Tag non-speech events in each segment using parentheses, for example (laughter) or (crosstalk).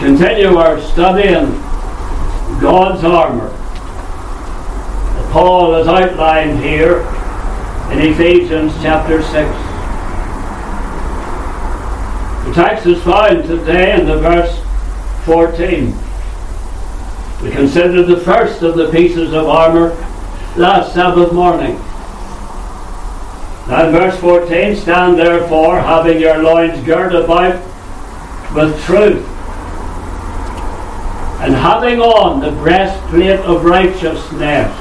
Continue our study in God's armour. that Paul has outlined here in Ephesians chapter 6. The text is found today in the verse 14. We considered the first of the pieces of armour last Sabbath morning. Now in verse 14, stand therefore, having your loins girt about with truth, having on the breastplate of righteousness.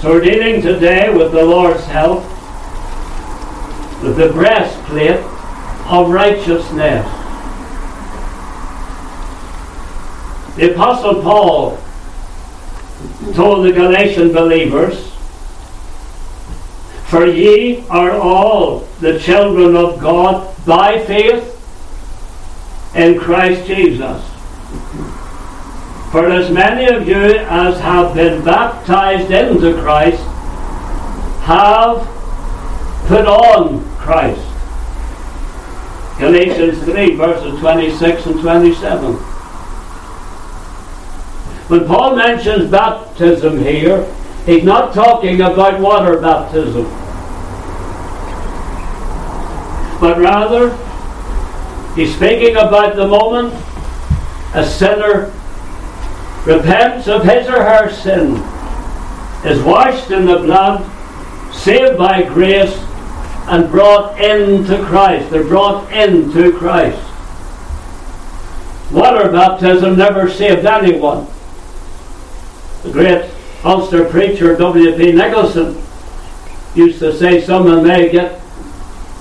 So we're dealing today with the Lord's help, with the breastplate of righteousness. The Apostle Paul told the Galatian believers, For ye are all the children of God by faith in Christ Jesus. For as many of you as have been baptized into Christ have put on Christ. Galatians 3, verses 26 and 27. When Paul mentions baptism here, he's not talking about water baptism, but rather he's speaking about the moment a sinner repents of his or her sin, is washed in the blood, saved by grace, and brought into Christ. They're brought into Christ. Water baptism never saved anyone. The great Ulster preacher W.P. Nicholson used to say someone may get,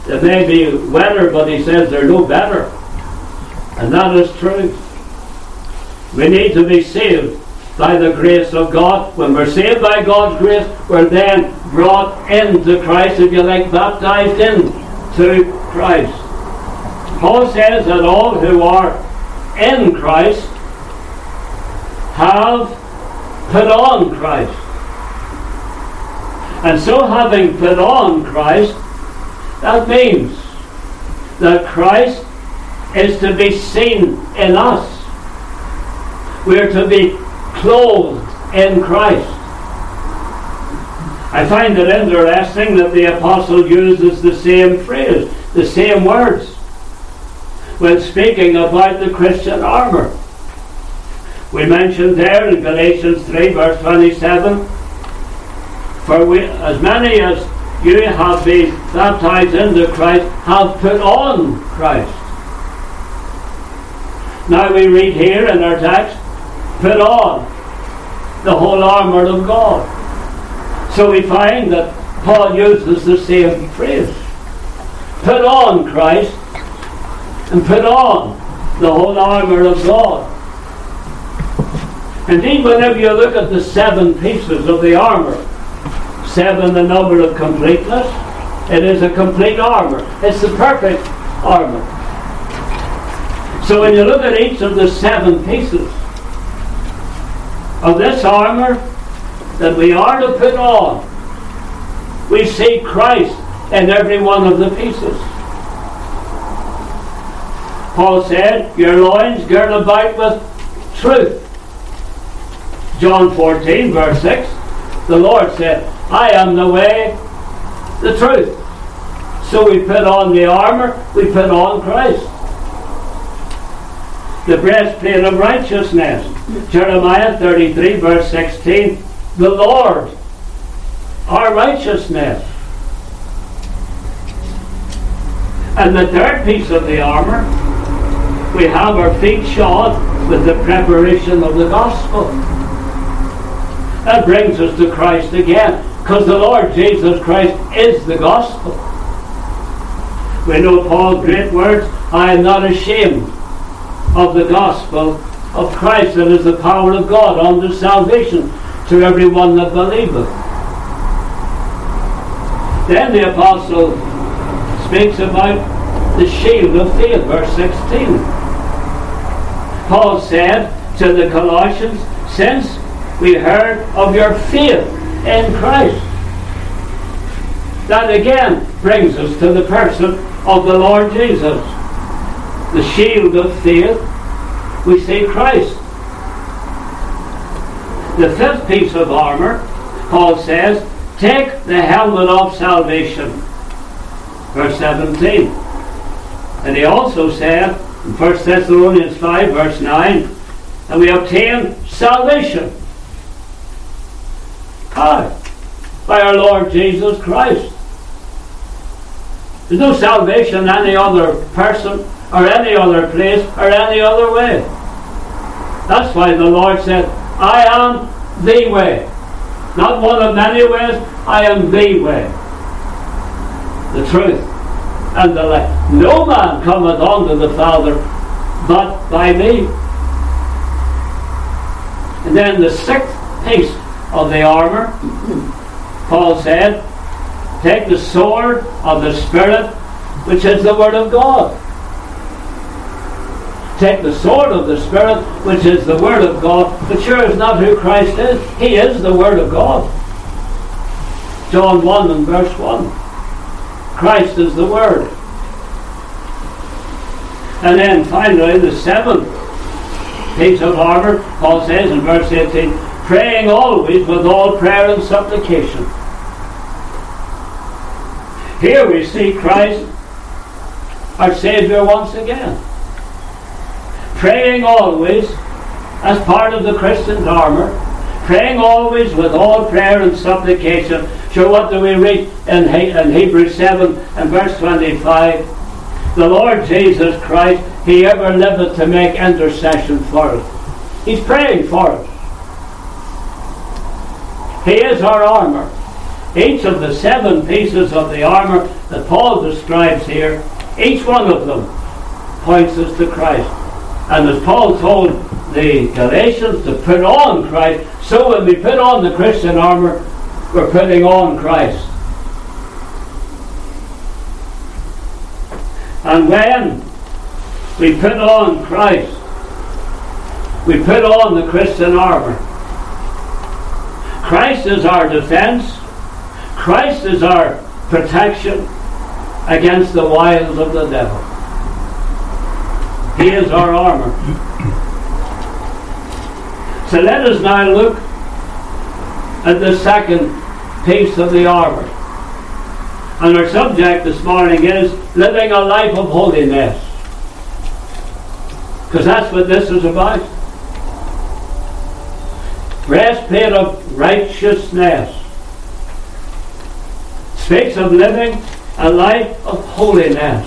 they may be wetter, but he says they're no better. And that is true. We need to be saved by the grace of God. When we're saved by God's grace, we're then brought into Christ, if you like, baptized into Christ. Paul says that all who are in Christ have put on Christ. And so, having put on Christ, that means that Christ is to be seen in us. We're to be clothed in Christ. I find it interesting that the apostle uses the same phrase, the same words, when speaking about the Christian armour. We mentioned there in Galatians 3, verse 27, For we, as many as you have been baptized into Christ have put on Christ. Now we read here in our text, put on the whole armour of God. So we find that Paul uses the same phrase. Put on Christ and put on the whole armour of God. Indeed, whenever you look at the seven pieces of the armour, seven the number of completeness, it is a complete armour. It's the perfect armour. So when you look at each of the seven pieces, of this armour that we are to put on, we see Christ in every one of the pieces. Paul said, Your loins girt about with truth. John 14, verse 6, the Lord said, I am the way, the truth. So we put on the armour, we put on Christ the breastplate of righteousness. Jeremiah 33, verse 16. The Lord, our righteousness. And the third piece of the armour, we have our feet shod with the preparation of the gospel. That brings us to Christ again, because the Lord Jesus Christ is the gospel. We know Paul's great words, I am not ashamed of the gospel of Christ that is the power of God unto salvation to everyone that believeth. Then the apostle speaks about the shield of faith, verse 16. Paul said to the Colossians, Since we heard of your faith in Christ. That again brings us to the person of the Lord Jesus. the shield of faith, we see Christ. The fifth piece of armor, Paul says, take the helmet of salvation. Verse 17. And he also said in 1 Thessalonians 5, verse 9, and we obtain salvation. By our Lord Jesus Christ. There's no salvation in any other person or any other place or any other way. That's why the Lord said, I am the way. Not one of many ways, I am the way. The truth and the life. No man cometh unto the Father but by me. And then the sixth piece of the armour, Paul said, take the sword of the Spirit, which is the Word of God. Take the sword of the Spirit, which is the Word of God, but sure is not who Christ is. He is the Word of God. John 1 and verse 1. Christ is the Word. And then finally, the seventh piece of armour, Paul says in verse 18, praying always with all prayer and supplication. Here we see Christ, our Saviour, once again. Praying always as part of the Christian's armour, praying always with all prayer and supplication. So, what do we read in, in Hebrews 7 and verse 25? The Lord Jesus Christ, He ever liveth to make intercession for us. He's praying for us. He is our armour. Each of the seven pieces of the armour that Paul describes here, each one of them points us to Christ. And as Paul told the Galatians to put on Christ, so when we put on the Christian armour, we're putting on Christ. And when we put on Christ, we put on the Christian armour. Christ is our defense. Christ is our protection against the wiles of the devil. He is our armour. So let us now look at the second piece of the armour. And our subject this morning is living a life of holiness. Because that's what this is about. Breastplate of righteousness speaks of living a life of holiness.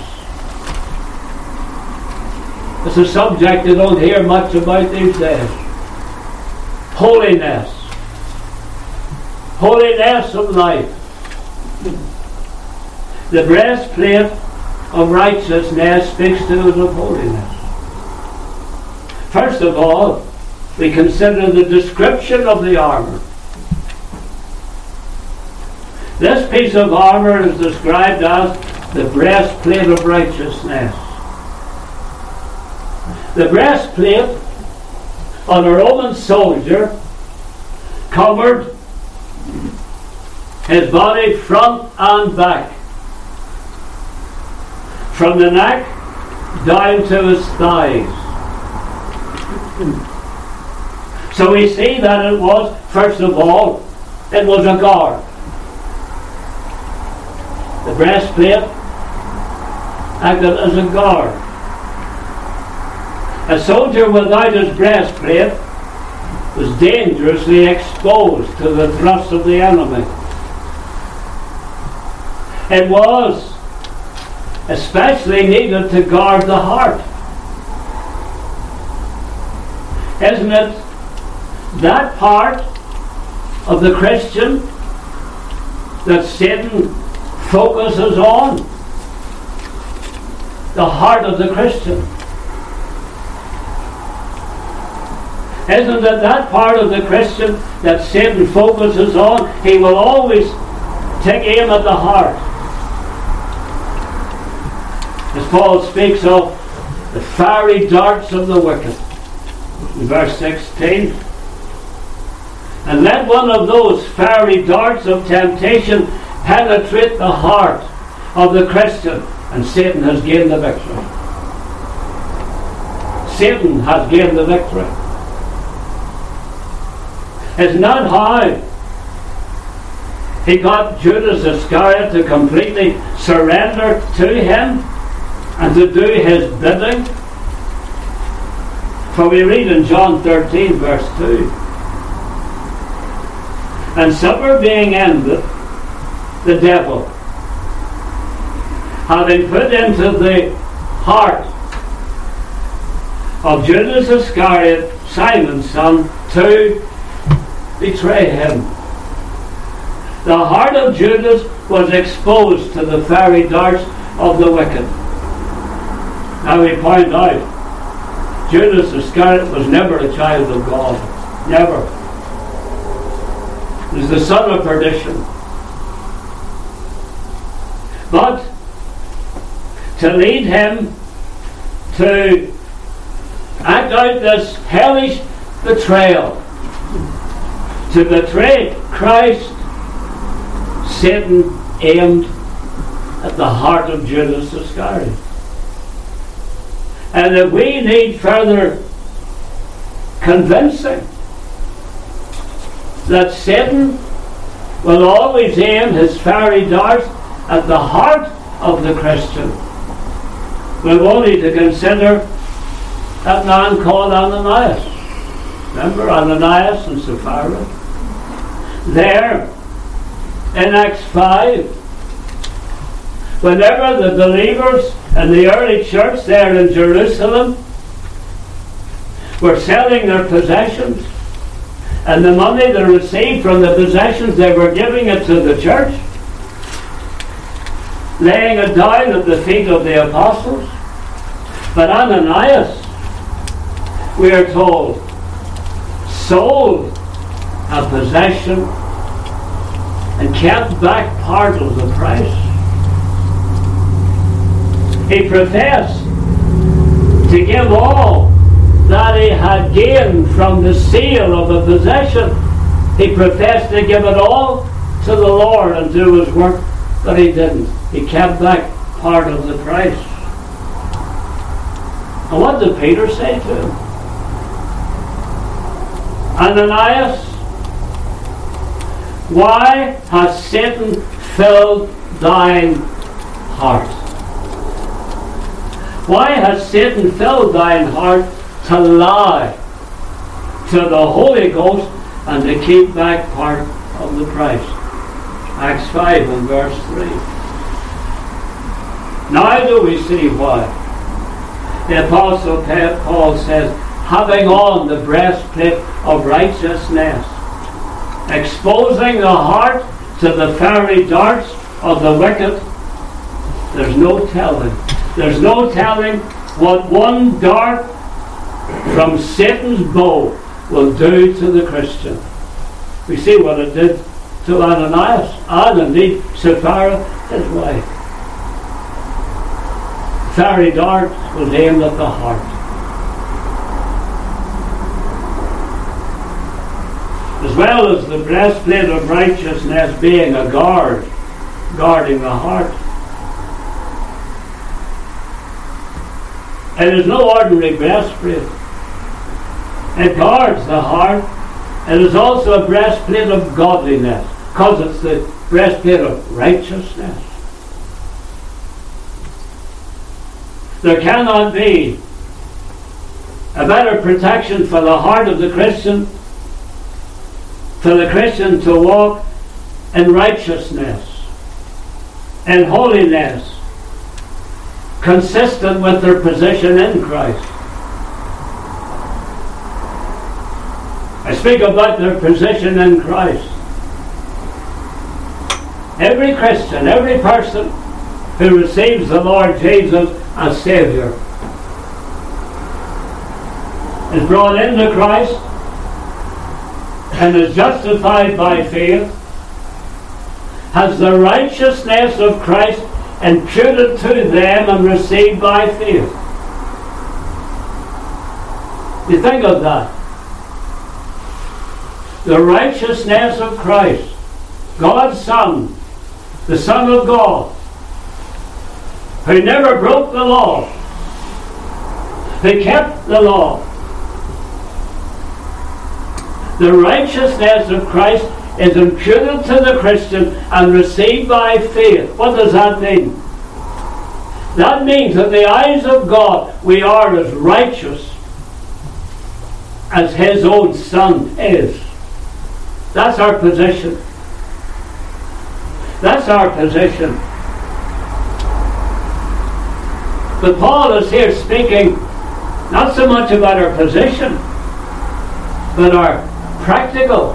It's a subject you don't hear much about these days. Holiness. Holiness of life the breastplate of righteousness speaks to us of holiness. First of all, we consider the description of the armour. This piece of armour is described as the breastplate of righteousness. The breastplate on a Roman soldier covered his body front and back from the neck down to his thighs. So we see that it was, first of all, it was a guard. The breastplate acted as a guard. A soldier without his breastplate was dangerously exposed to the thrusts of the enemy. It was especially needed to guard the heart. Isn't it that part of the Christian that Satan focuses on? The heart of the Christian. Isn't it that part of the Christian that Satan focuses on? He will always take aim at the heart. As Paul speaks of the fiery darts of the wicked. In verse 16. And let one of those fiery darts of temptation penetrate the heart of the Christian, and Satan has gained the victory. Satan has gained the victory. It's not how he got Judas Iscariot to completely surrender to him and to do his bidding. For we read in John 13, verse 2 And supper being ended, the devil, having put into the heart of Judas Iscariot, Simon's son, to betray him. The heart of Judas was exposed to the fiery darts of the wicked. Now we point out, Judas Iscariot was never a child of God. Never. Was the son of perdition. But to lead him to act out this hellish betrayal, to betray Christ, Satan aimed at the heart of Judas Iscariot. And that we need further convincing that Satan will always aim his fiery darts at the heart of the Christian, we've only to consider that man called Ananias. Remember Ananias and Sapphira? There, in Acts 5, whenever the believers in the early church there in Jerusalem were selling their possessions, and the money they received from the possessions, they were giving it to the church, laying it down at the feet of the apostles. But Ananias, we are told, sold a possession and kept back part of the price. He professed to give all that he had gained from the sale of the possession. He professed to give it all to the Lord and do his work, but he didn't. He kept back part of the price. And what did Peter say to him? Ananias, why has Satan filled thine heart? Why has Satan filled thine heart to lie to the Holy Ghost and to keep back part of the price? Acts 5 and verse 3. Now do we see why. The Apostle Paul says, having on the breastplate of righteousness, exposing the heart to the fiery darts of the wicked. There's no telling. There's no telling what one dart from Satan's bow will do to the Christian. We see what it did to Ananias and indeed Sapphira, his wife. Fiery dart was aimed at the heart. as well as the breastplate of righteousness being a guard, guarding the heart. And It is no ordinary breastplate. It guards the heart. It is also a breastplate of godliness, because it's the breastplate of righteousness. There cannot be a better protection for the heart of the Christian for the Christian to walk in righteousness and holiness, consistent with their position in Christ. I speak about their position in Christ. Every Christian, every person who receives the Lord Jesus as Savior is brought into Christ and is justified by faith, has the righteousness of Christ imputed to them and received by faith. You think of that. The righteousness of Christ, God's Son, the Son of God, who never broke the law, They kept the law. The righteousness of Christ is imputed to the Christian and received by faith. What does that mean? That means in the eyes of God we are as righteous as His own Son is. That's our position. That's our position. But Paul is here speaking not so much about our position, but our practical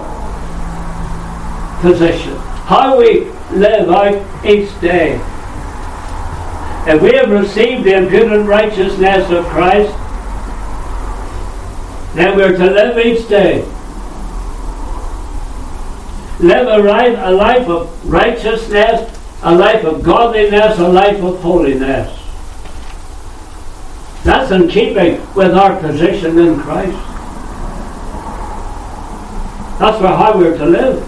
position. How we live out each day. If we have received the imputed righteousness of Christ, then we're to live each day. Live a, right, a life of righteousness, a life of godliness, a life of holiness. That's in keeping with our position in Christ. That's for how we're to live.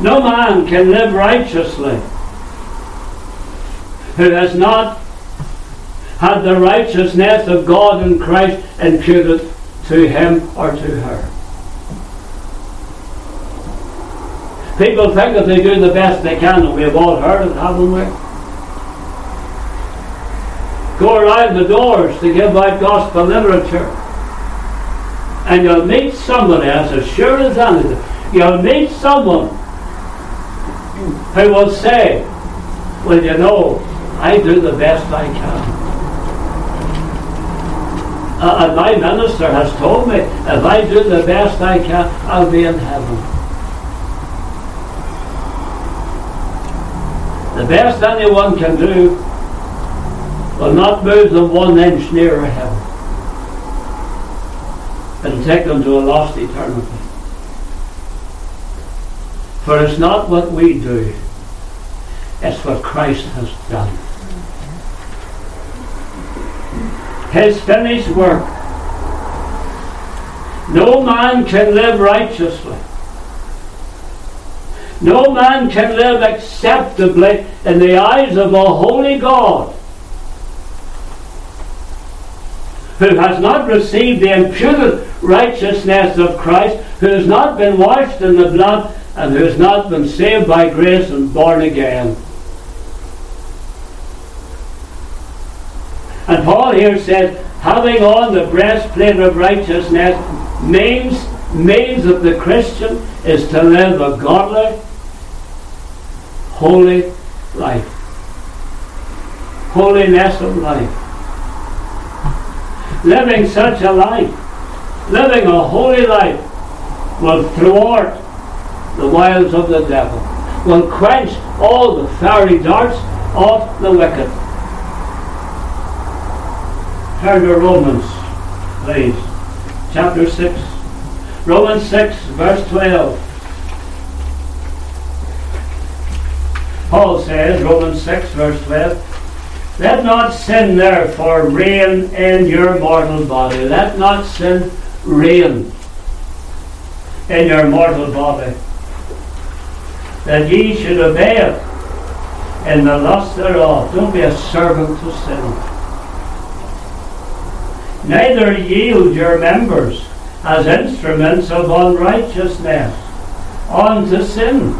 No man can live righteously who has not had the righteousness of God in Christ imputed to him or to her. People think that they do the best they can, and we've all heard it, haven't we? Go around the doors to give out gospel literature. And you'll meet somebody, as sure as anything, you'll meet someone who will say, Well, you know, I do the best I can. Uh, and my minister has told me, if I do the best I can, I'll be in heaven. Best anyone can do will not move them one inch nearer heaven. It'll take them to a lost eternity. For it's not what we do, it's what Christ has done. His finished work. No man can live righteously. No man can live acceptably in the eyes of a holy God who has not received the imputed righteousness of Christ, who has not been washed in the blood, and who has not been saved by grace and born again. And Paul here says, having on the breastplate of righteousness means, means that the Christian is to live a godly, holy life. Holiness of life living such a life, living a holy life, will thwart the wiles of the devil, will quench all the fiery darts of the wicked. Turn to Romans, please. Chapter 6. Romans 6, verse 12. Paul says, Romans 6, verse 12, let not sin therefore reign in your mortal body. Let not sin reign in your mortal body. That ye should obey it in the lust thereof. Don't be a servant to sin. Neither yield your members as instruments of unrighteousness unto sin,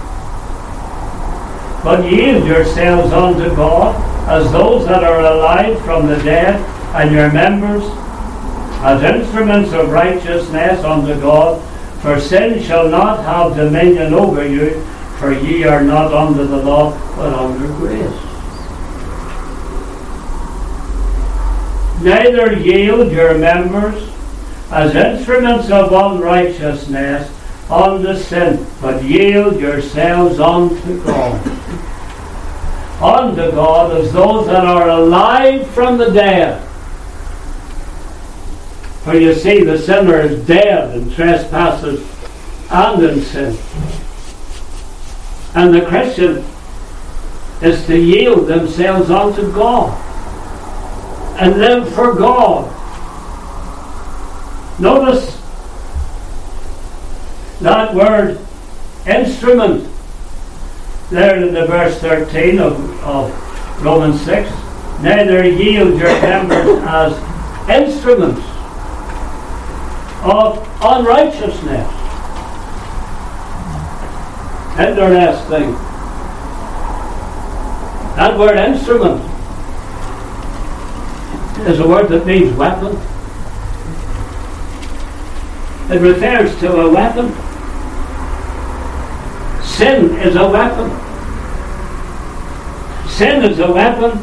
but yield yourselves unto God as those that are alive from the dead, and your members as instruments of righteousness unto God. For sin shall not have dominion over you, for ye are not under the law, but under grace. Neither yield your members as instruments of unrighteousness unto sin, but yield yourselves unto God unto God as those that are alive from the dead. For you see, the sinner is dead in trespasses and in sin. And the Christian is to yield themselves unto God and live for God. Notice that word instrument there in the verse 13 of, of Romans 6. neither yield your members as instruments of unrighteousness. Interesting. That word instrument is a word that means weapon. It refers to a weapon. Sin is a weapon. Sin is a weapon.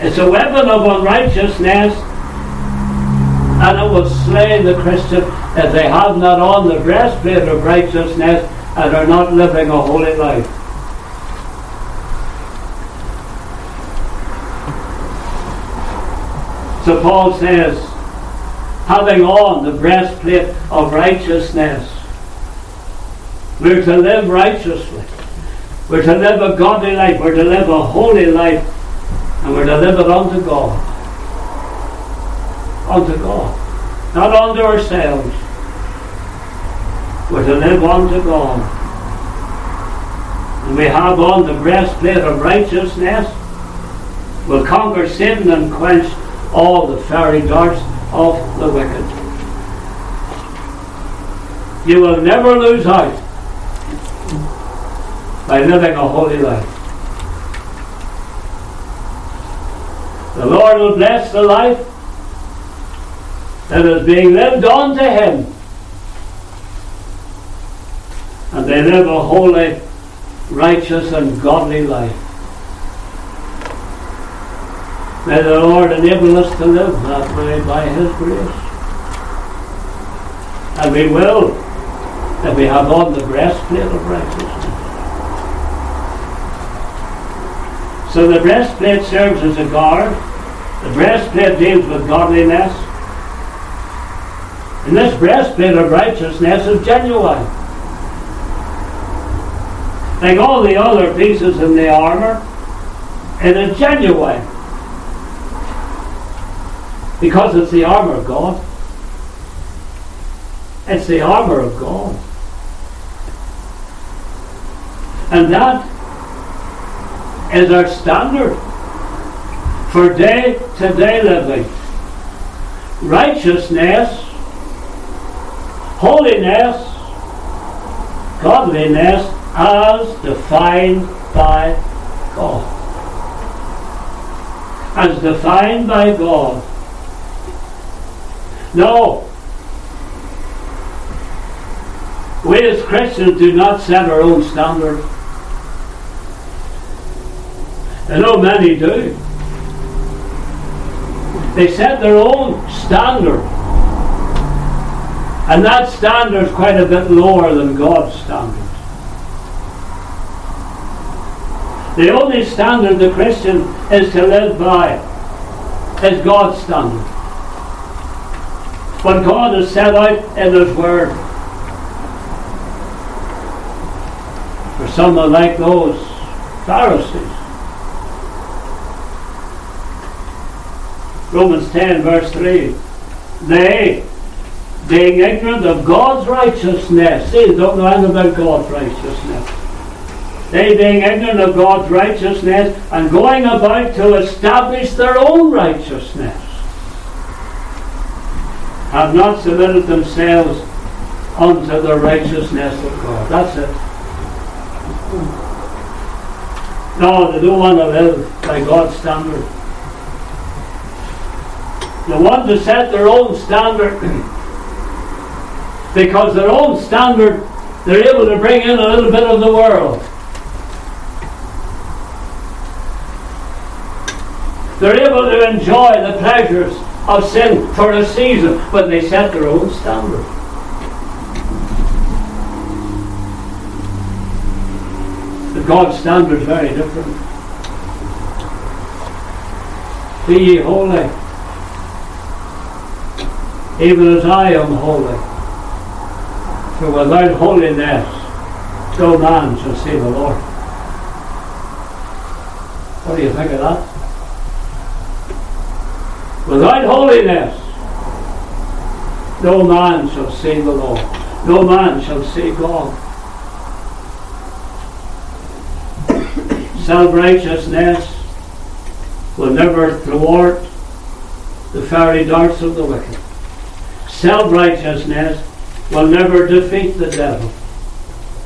It's a weapon of unrighteousness, and it will slay the Christian if they have not on the breastplate of righteousness and are not living a holy life. So Paul says, having on the breastplate of righteousness, we're to live righteously. We're to live a godly life. We're to live a holy life. And we're to live it unto God. Unto God. Not unto ourselves. We're to live unto God. And we have on the breastplate of righteousness. We'll conquer sin and quench all the fiery darts of the wicked. You will never lose out by living a holy life. The Lord will bless the life that is being lived on to Him. And they live a holy, righteous, and godly life. May the Lord enable us to live that way by His grace. And we will if we have on the breastplate of righteousness. So the breastplate serves as a guard. The breastplate deals with godliness. And this breastplate of righteousness is genuine. Like all the other pieces in the armour, and it is genuine. Because it's the armour of God. It's the armour of God. And that is our standard for day to day living. Righteousness, holiness, godliness as defined by God. As defined by God. No. We as Christians do not set our own standard. I know many do. They set their own standard. And that standard is quite a bit lower than God's standard. The only standard the Christian is to live by is God's standard what God has set out in His Word. For someone like those Pharisees. Romans 10, verse 3. They, being ignorant of God's righteousness, see, they don't know anything about God's righteousness. They, being ignorant of God's righteousness and going about to establish their own righteousness have not submitted themselves unto the righteousness of God. That's it. No, they don't want to live by God's standard. They want to set their own standard because their own standard, they're able to bring in a little bit of the world. They're able to enjoy the pleasures of sin for a season, but they set their own standard. The God's standard is very different. Be ye holy, even as I am holy. For without holiness, no man shall see the Lord. What do you think of that? Without holiness, no man shall see the Lord. No man shall see God. Self righteousness will never thwart the fiery darts of the wicked. Self-righteousness will never defeat the devil.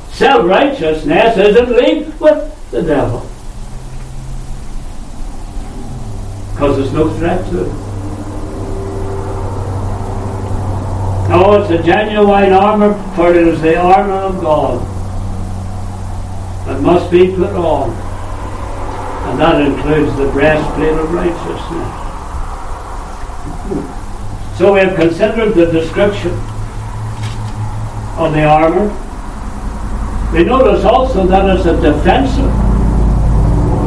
Self-righteousness is in league with the devil. Because there's no threat to it. No, it's a genuine armor, for it is the armor of God that must be put on. And that includes the breastplate of righteousness. So we have considered the description of the armor. We notice also that it's a defensive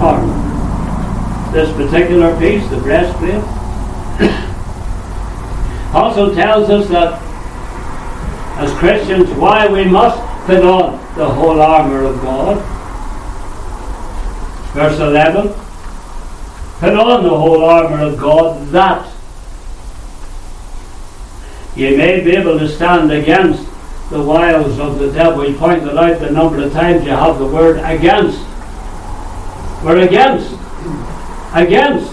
armor. This particular piece, the breastplate, (coughs) also tells us that as Christians why we must put on the whole armour of God. Verse 11 Put on the whole armour of God that ye may be able to stand against the wiles of the devil. He pointed out the number of times you have the word against. We're against. Against.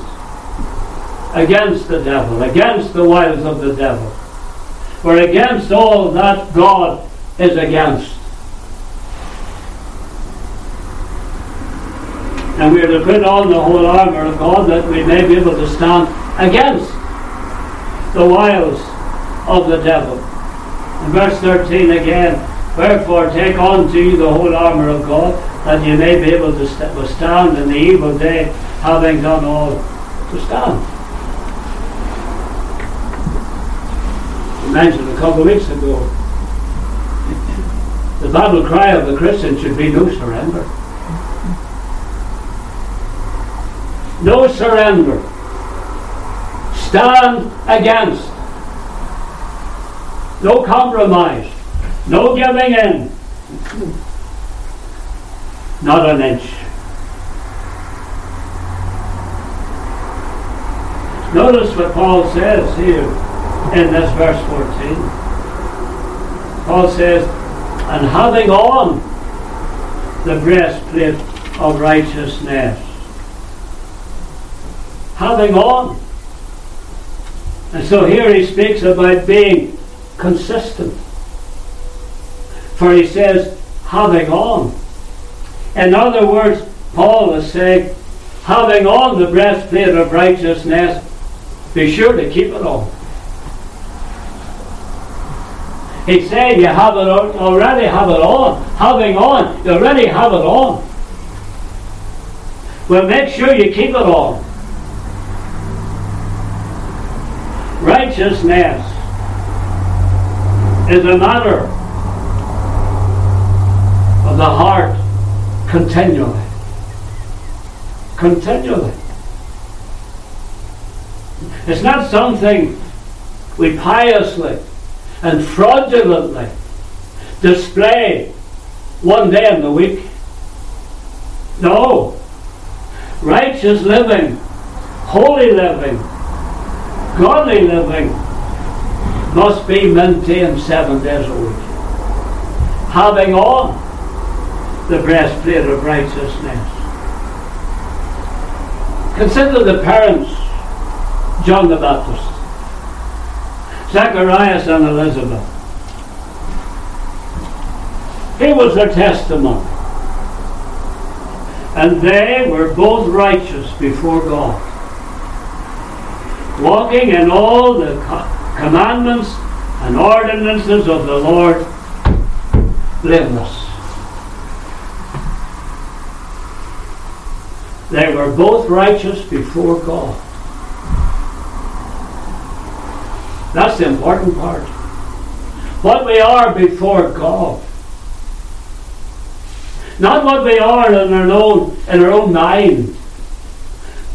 Against the devil. Against the wiles of the devil. We're against all that God is against. And we are to put on the whole armour of God that we may be able to stand against the wiles of the devil. In verse 13 again, Wherefore take unto you the whole armour of God, that you may be able to st- withstand in the evil day, having done all to stand. mentioned a couple of weeks ago. (coughs) The battle cry of the Christian should be no surrender. No surrender. Stand against. No compromise. No giving in. Not an inch. Notice what Paul says here in this verse 14. Paul says, and having on the breastplate of righteousness. Having on. And so here he speaks about being consistent. For he says, having on. In other words, Paul is saying, having on the breastplate of righteousness, be sure to keep it on. He's saying you have it already have it on. Having on, you already have it on. Well, make sure you keep it on. Righteousness is a matter of the heart continually. Continually. It's not something we piously and fraudulently display one day in the week. No. Righteous living, holy living, godly living must be maintained seven days a week. Having on the breastplate of righteousness. Consider the parents, John the Baptist. Zacharias and Elizabeth. He was their testimony. And they were both righteous before God, walking in all the commandments and ordinances of the Lord blameless. They were both righteous before God. That's the important part. What we are before God. Not what we are in our own, in our own mind,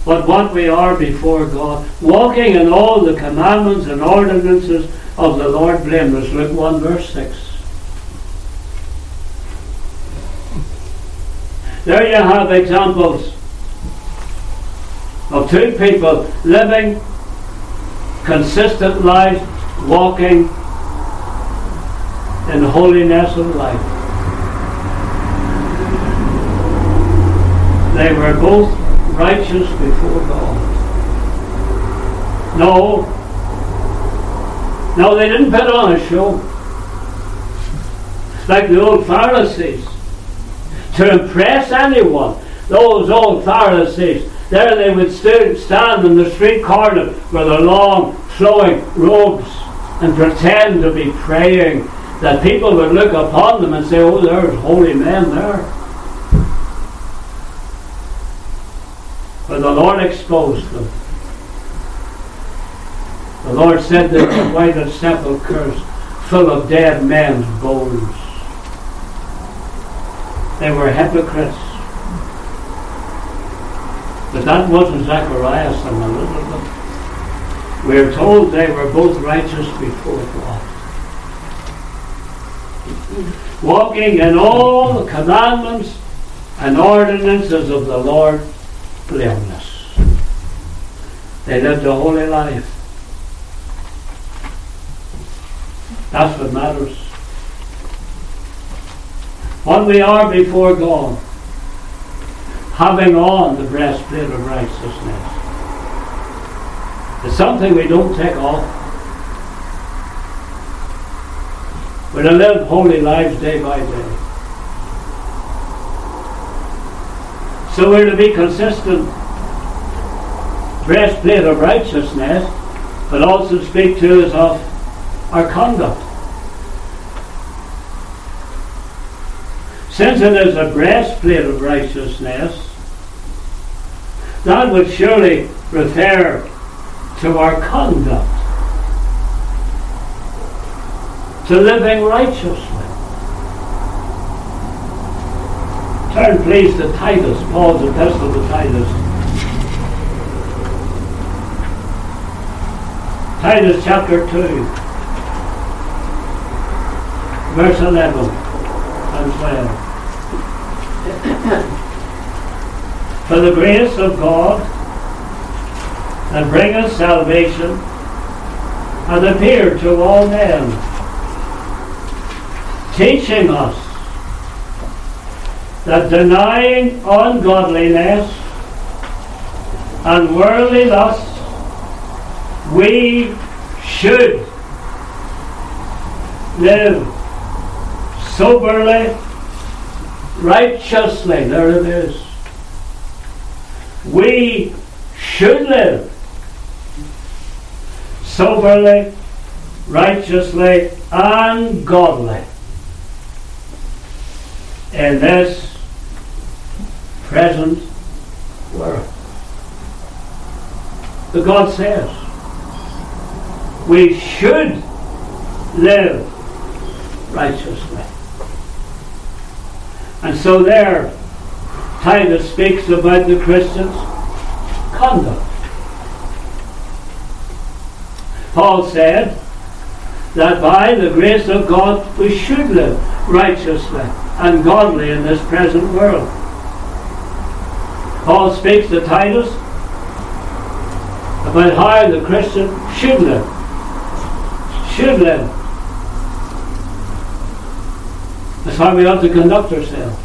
but what we are before God. Walking in all the commandments and ordinances of the Lord blameless. Luke 1 verse 6. There you have examples of two people living consistent life, walking in holiness of life. They were both righteous before God. No. No, they didn't put on a show. Like the old Pharisees. To impress anyone. Those old Pharisees. There they would stand in the street corner with their long flowing robes and pretend to be praying that people would look upon them and say, oh, there's holy men there. But the Lord exposed them. The Lord said that the whited sepulchres full of dead men's bones. They were hypocrites. But that wasn't Zacharias and Elizabeth. We are told they were both righteous before God. Walking in all the commandments and ordinances of the Lord blameless. They lived a holy life. That's what matters. What we are before God, having on the breastplate of righteousness, is something we don't take off. We're to live holy lives day by day. So we're to be consistent. Breastplate of righteousness, but also speak to us of our conduct. Since it is a breastplate of righteousness, that would surely refer to our conduct, to living righteously. Turn please to Titus, Paul's epistle to Titus. Titus chapter 2 verse 11 and 12. (coughs) For the grace of God that bringeth salvation hath appeared to all men, teaching us that denying ungodliness and worldly lusts, we should live soberly, righteously. There it is. We should live soberly, righteously, and godly in this present world. But God says we should live righteously. And so there, Titus speaks about the Christian's conduct. Paul said that by the grace of God we should live righteously and godly in this present world. Paul speaks to Titus about how the Christian should live. Should live That's how we ought to conduct ourselves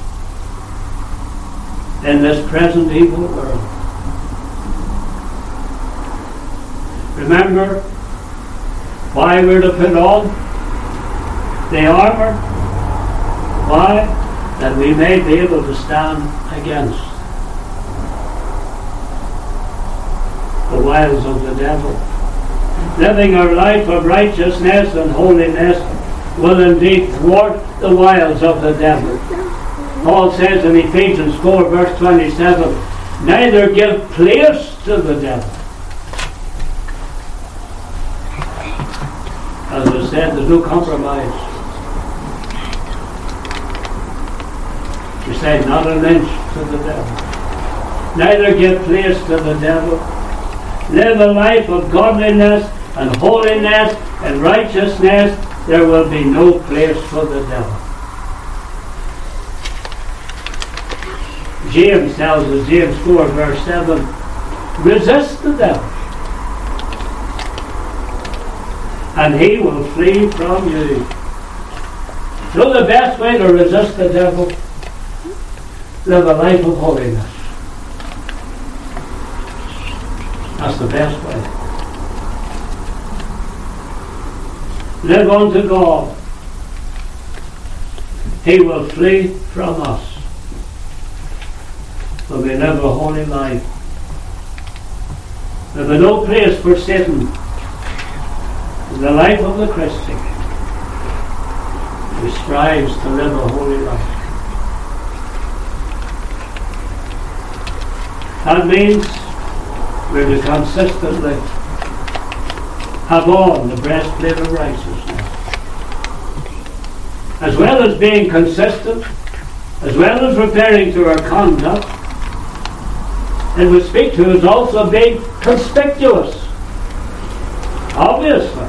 in this present evil world. Remember why we're to put on the armour? Why? That we may be able to stand against wiles of the devil. Living our life of righteousness and holiness will indeed thwart the wiles of the devil. Paul says in Ephesians 4, verse 27, neither give place to the devil. As I said, there's no compromise. You say not an inch to the devil. Neither give place to the devil. Live a life of godliness and holiness and righteousness there will be no place for the devil. James tells us, James 4, verse 7, resist the devil, and he will flee from you. So the best way to resist the devil, live a life of holiness. That's the best way. Live unto God. He will flee from us. But we live a holy life. There is no place for Satan in the life of the Christian who strives to live a holy life. That means we're to consistently have on the breastplate of righteousness. As well as being consistent, as well as referring to our conduct, and we speak to is also being conspicuous. Obviously.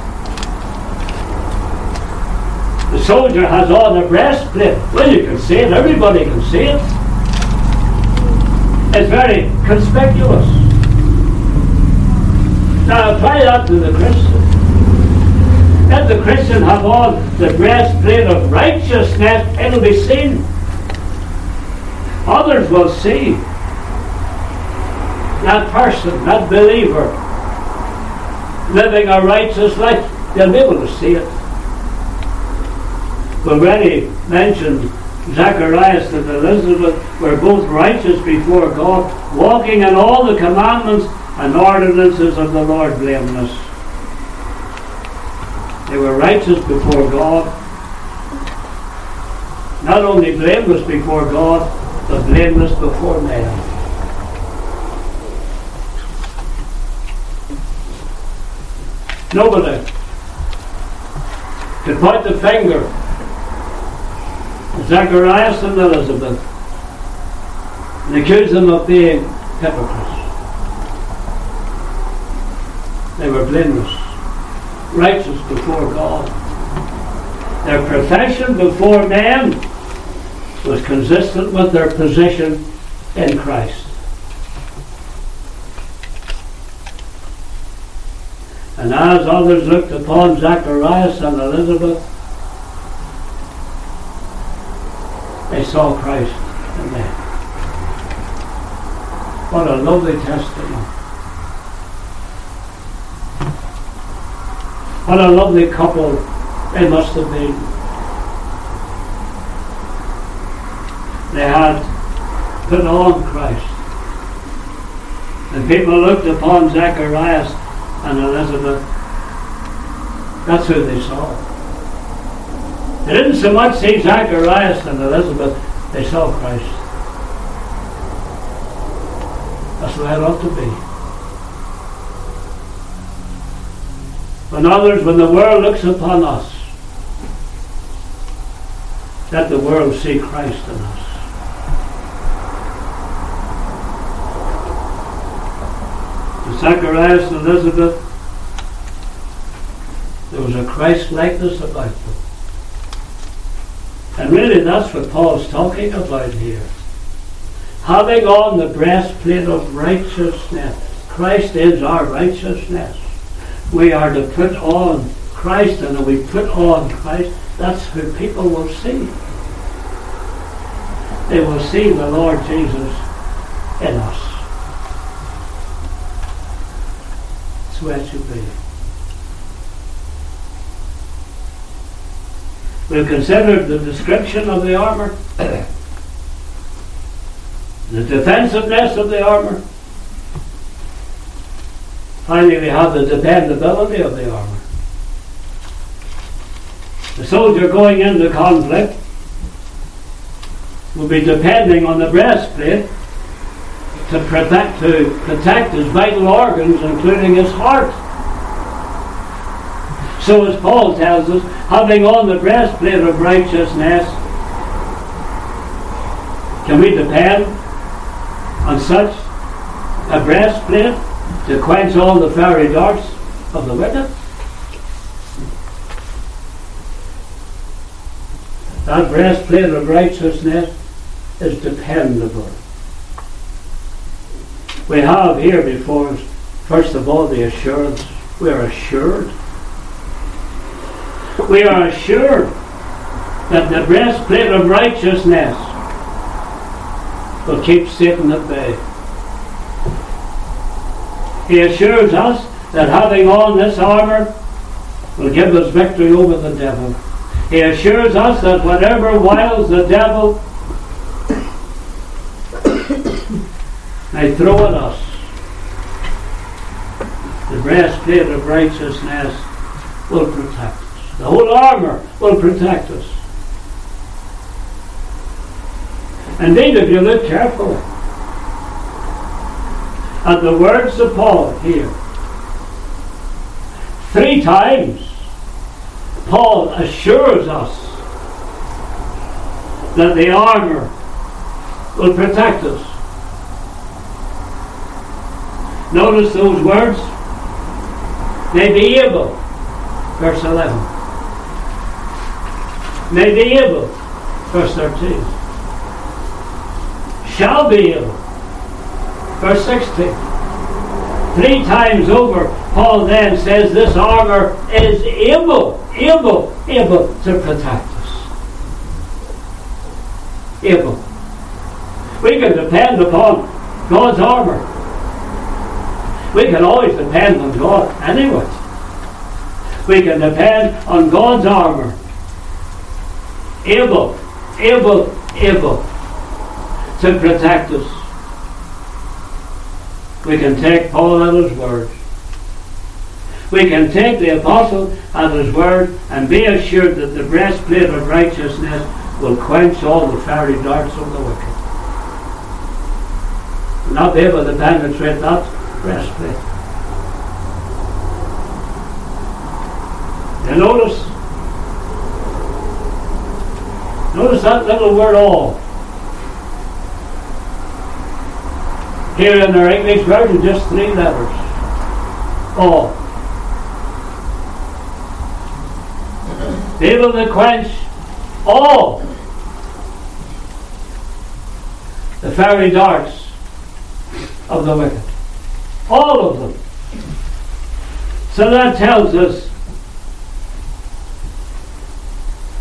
The soldier has on a breastplate. Well, you can see it, everybody can see it. It's very conspicuous. Now apply that to the Christian. Let the Christian have on the breastplate of righteousness, it'll be seen. Others will see that person, that believer, living a righteous life, they'll be able to see it. We already mentioned Zacharias and Elizabeth were both righteous before God, walking in all the commandments and ordinances of the Lord blameless. They were righteous before God, not only blameless before God, but blameless before man. Nobody could point the finger at Zacharias and Elizabeth and accuse them of being hypocrites. They were blameless, righteous before God. Their profession before men was consistent with their position in Christ. And as others looked upon Zacharias and Elizabeth, they saw Christ in them. What a lovely testimony. What a lovely couple they must have been. They had put on Christ. And people looked upon Zacharias and Elizabeth. That's who they saw. They didn't so much see Zacharias and Elizabeth, they saw Christ. That's the way it ought to be. When others, when the world looks upon us, let the world see Christ in us. To Zacharias and Elizabeth, there was a Christ likeness about them. And really, that's what Paul's talking about here. Having on the breastplate of righteousness. Christ is our righteousness. We are to put on Christ, and if we put on Christ, that's who people will see. They will see the Lord Jesus in us. That's where it should be. We've considered the description of the armour, (coughs) the defensiveness of the armour. Finally, we have the dependability of the armour. The soldier going into conflict will be depending on the breastplate to protect, to protect his vital organs, including his heart. So, as Paul tells us, having on the breastplate of righteousness, can we depend on such a breastplate to quench all the fiery darts of the wicked? That breastplate of righteousness is dependable we have here before us, first of all, the assurance. We are assured. We are assured that the breastplate of righteousness will keep Satan at bay. He assures us that having on this armour will give us victory over the devil. He assures us that whatever wiles the devil (coughs) may throw at us, the breastplate of righteousness will protect us. The whole armour will protect us. Indeed, if you look carefully at the words of Paul here, three times Paul assures us that the armour will protect us. Notice those words. May be able, verse 11. May be able, verse 13. Shall be able, verse 16. Three times over, Paul then says this armor is able, able, able to protect us. Able. We can depend upon God's armor. We can always depend on God anyway. We can depend on God's armor. Able, able, able to protect us. We can take Paul at his word. We can take the apostle at his word and be assured that the breastplate of righteousness will quench all the fiery darts of the wicked. We'll not be able to penetrate that breastplate. You notice? Notice that little word all. Here in our English version, just three letters. All. Able to quench all the fiery darts of the wicked. All of them. So that tells us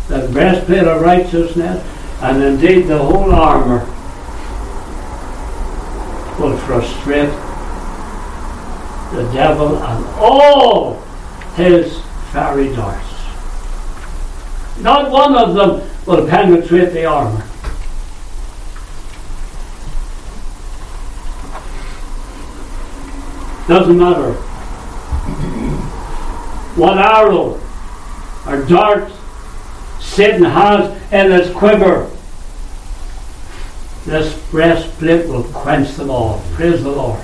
that breastplate of righteousness and indeed the whole armour will frustrate the devil and all his fiery darts. Not one of them will penetrate the armour. Doesn't matter what arrow or dart Satan has in his quiver this breastplate will quench them all. Praise the Lord.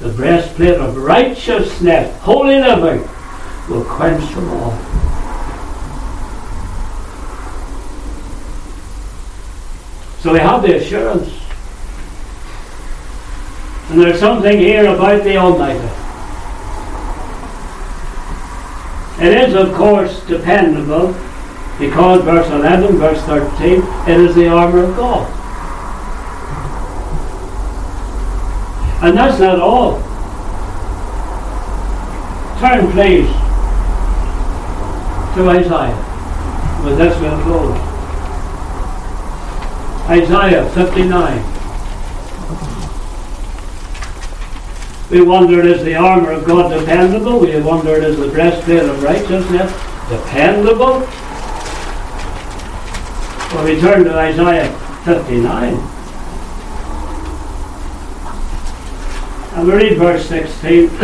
The breastplate of righteousness, holy living, will quench them all. So we have the assurance. And there's something here about the Almighty. It is, of course, dependable because verse 11, verse 13, it is the armour of God. And that's not all. Turn, please, to Isaiah. With this we'll close. Isaiah 59. We wondered, is the armour of God dependable? We wondered, is the breastplate of righteousness dependable? Well, we turn to Isaiah 59. And we read verse 16. (coughs)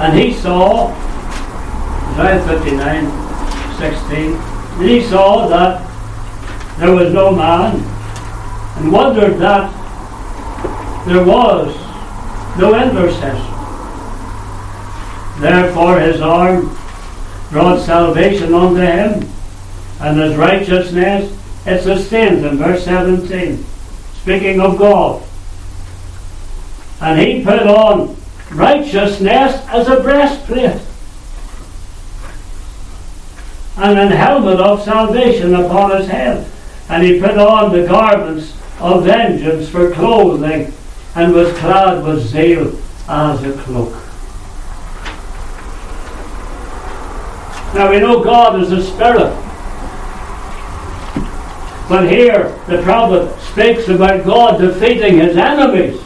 and he saw, Isaiah 59, 16, and he saw that there was no man, and wondered that there was no intercessor. Therefore his arm brought salvation unto him and his righteousness it sustains in verse 17. Speaking of God. And he put on righteousness as a breastplate and an helmet of salvation upon his head. And he put on the garments of vengeance for clothing and was clad with zeal as a cloak. Now we know God is a spirit. But here the prophet speaks about God defeating his enemies.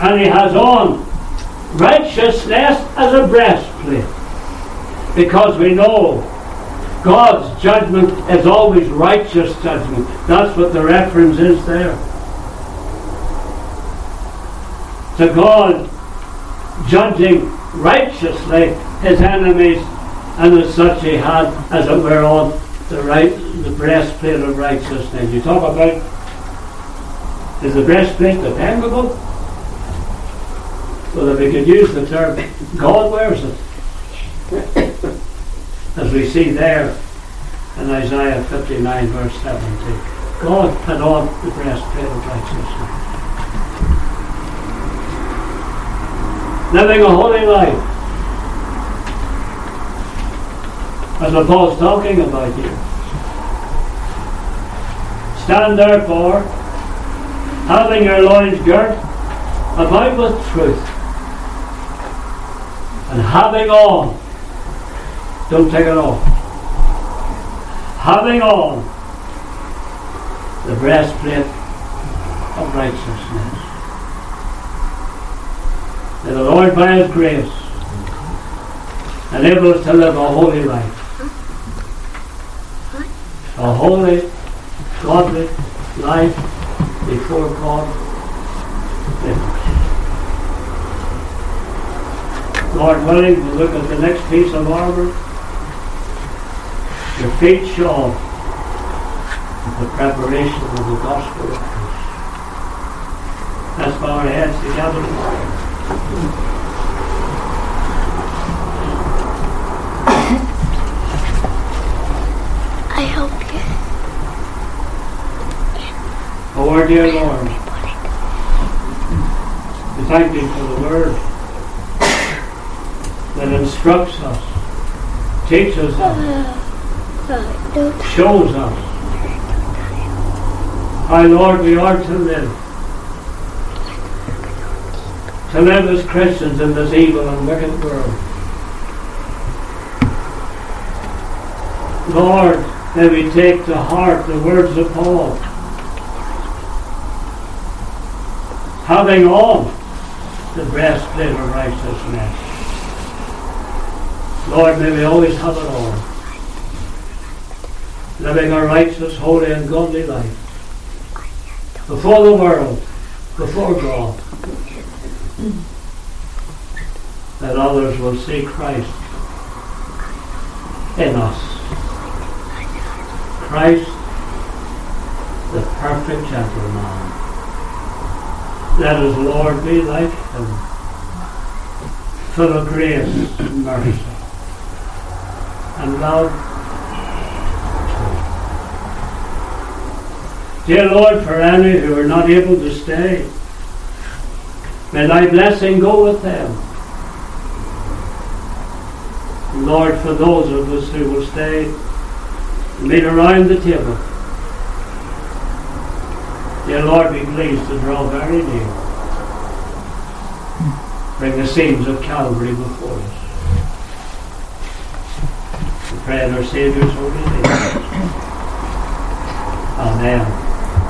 And he has on righteousness as a breastplate. Because we know God's judgment is always righteous judgment. That's what the reference is there. To God judging righteously his enemies, and as such he had, as it were, on the right the breastplate of righteousness. You talk about is the breastplate dependable? Well, if we could use the term, God wears it. (coughs) As we see there in Isaiah 59, verse 17. God put on the breastplate of righteousness. Living a holy life. As what Paul's talking about here. Stand therefore, having your loins girt about with truth, and having on, don't take it off, having on the breastplate of righteousness. May the Lord, by His grace, enable us to live a holy life. A holy, godly life before God. Lord willing, we look at the next piece of armor. Your feet shod the preparation of the gospel of peace. Let's bow our heads together. I help you. Oh, our dear Lord, we thank Thee for the Word that instructs us, teaches us, shows us how, Lord, we are to live. To live as Christians in this evil and wicked world. Lord, may we take to heart the words of Paul. Having on the breastplate of righteousness. Lord, may we always have it on living a righteous, holy, and godly life before the world, before God, that others will see Christ in us. Christ, the perfect gentleman. Let us, Lord, be like him, full of grace and mercy and love Dear Lord, for any who are not able to stay, may thy blessing go with them. Lord, for those of us who will stay, meet around the table. Dear Lord, be pleased to draw very near. Bring the scenes of Calvary before us. We pray in our Saviour's holy name. Amen.